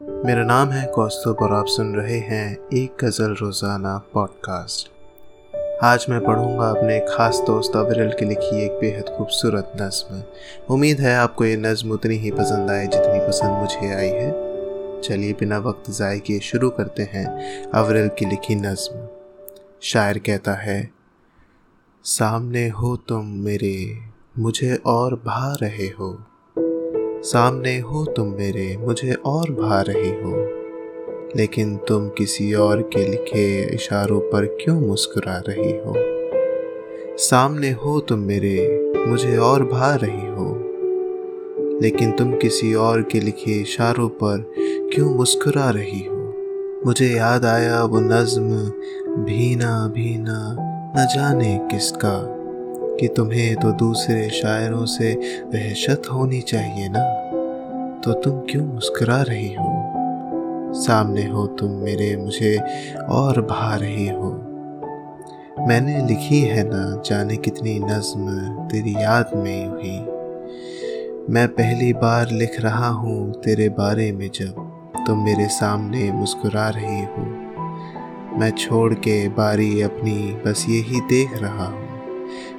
मेरा नाम है कौस्तुभ और आप सुन रहे हैं एक गज़ल रोज़ाना पॉडकास्ट आज मैं पढ़ूँगा अपने खास दोस्त अविरल की लिखी एक बेहद खूबसूरत नज्म। उम्मीद है आपको ये नज्म उतनी ही पसंद आए जितनी पसंद मुझे आई है। चलिए बिना वक्त ज़ाय किए शुरू करते हैं अविरल की लिखी नज्म। शायर कहता है, सामने हो तुम मेरे, मुझे और भा रहे हो। सामने हो तुम मेरे, मुझे और भा रहे हो। लेकिन तुम किसी और के लिखे इशारों पर क्यों मुस्कुरा रही हो? सामने हो तुम मेरे, मुझे और भा रही हो। लेकिन तुम किसी और के लिखे इशारों पर क्यों मुस्कुरा रही हो? मुझे याद आया वो नज्म, भीना भीना, न जाने किसका। कि तुम्हें तो दूसरे शायरों से वहशत होनी चाहिए ना? तो तुम क्यों मुस्कुरा रही हो? सामने हो तुम मेरे, मुझे और भा रही हो। मैंने लिखी है ना, जाने कितनी नज्म तेरी याद में हुई। मैं पहली बार लिख रहा हूँ तेरे बारे में जब तुम मेरे सामने मुस्कुरा रही हो। मैं छोड़ के बारी अपनी बस यही देख रहा हूँ।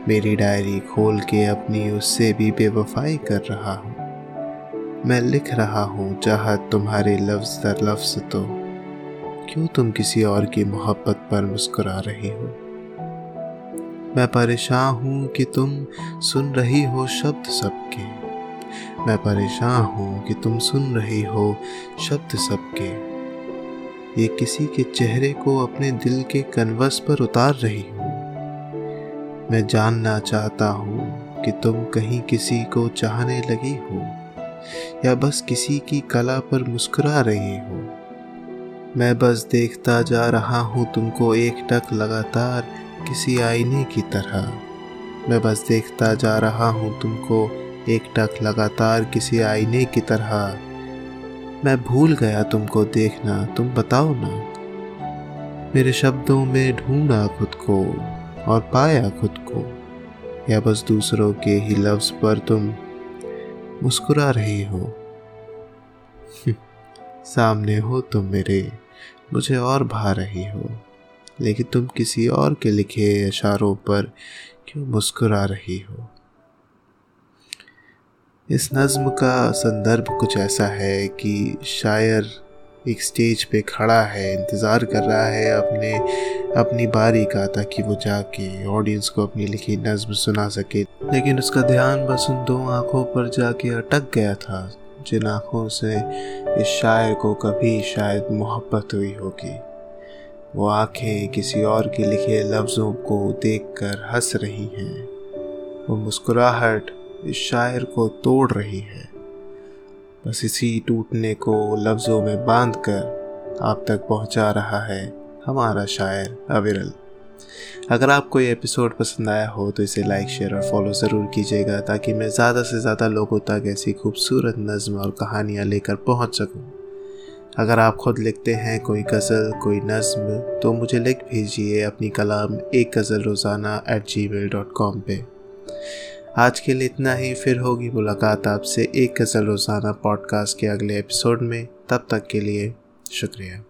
मेरी डायरी खोल के अपनी उससे भी बेवफाई कर रहा हूँ। मैं लिख रहा हूँ चाहत तुम्हारे लफ्ज़ दर लफ्ज़ तो क्यों तुम किसी और की मोहब्बत पर मुस्कुरा रही हो? मैं परेशान हूँ कि तुम सुन रही हो शब्द सबके। मैं परेशान हूँ कि तुम सुन रही हो शब्द सबके। ये किसी के चेहरे को अपने दिल के कन्वस पर उतार रही हो। मैं जानना चाहता हूँ कि तुम कहीं किसी को चाहने लगी हो या बस किसी की कला पर मुस्कुरा रही हो। मैं बस देखता जा रहा हूँ तुमको एक टक लगातार किसी आईने की तरह। मैं बस देखता जा रहा हूँ तुमको एक टक लगातार किसी आईने की तरह। मैं भूल गया तुमको देखना, तुम बताओ ना। मेरे शब्दों में ढूंढा खुद को। और पाया खुद को। या बस दूसरों के ही लफ्ज पर तुम मुस्कुरा रही हो। सामने हो तुम मेरे, मुझे और भा रही हो। लेकिन तुम किसी और के लिखे इशारों पर क्यों मुस्कुरा रही हो? इस नज्म का संदर्भ कुछ ऐसा है कि शायर एक स्टेज पे खड़ा है, इंतज़ार कर रहा है अपने, अपनी बारी का ताकि वो जाके ऑडियंस को अपनी लिखी नज्म सुना सके। लेकिन उसका ध्यान बस उन दो आँखों पर जाके अटक गया था, जिन आँखों से इस शायर को कभी शायद मोहब्बत हुई होगी। वो आँखें किसी और के लिखे लफ्ज़ों को देखकर हंस रही हैं। वो मुस्कुराहट इस शायर को तोड़ रही है। बस इसी टूटने को लफ्ज़ों में बाँध कर आप तक पहुँचा रहा है हमारा शायर अविरल। अगर आपको ये एपिसोड पसंद आया हो तो इसे लाइक शेयर और फॉलो ज़रूर कीजिएगा, ताकि मैं ज़्यादा से ज़्यादा लोगों तक ऐसी खूबसूरत नज़म और कहानियाँ लेकर पहुँच सकूँ। अगर आप खुद लिखते हैं कोई गज़ल, कोई नज़म तो मुझे लिख भेजिए अपनी कलाम एक गज़ल रोज़ाना at ji mail dot com पर आज के लिए इतना ही। फिर होगी मुलाकात आपसे एक गज़ल रोज़ाना पॉडकास्ट के अगले एपिसोड में। तब तक के लिए शुक्रिया।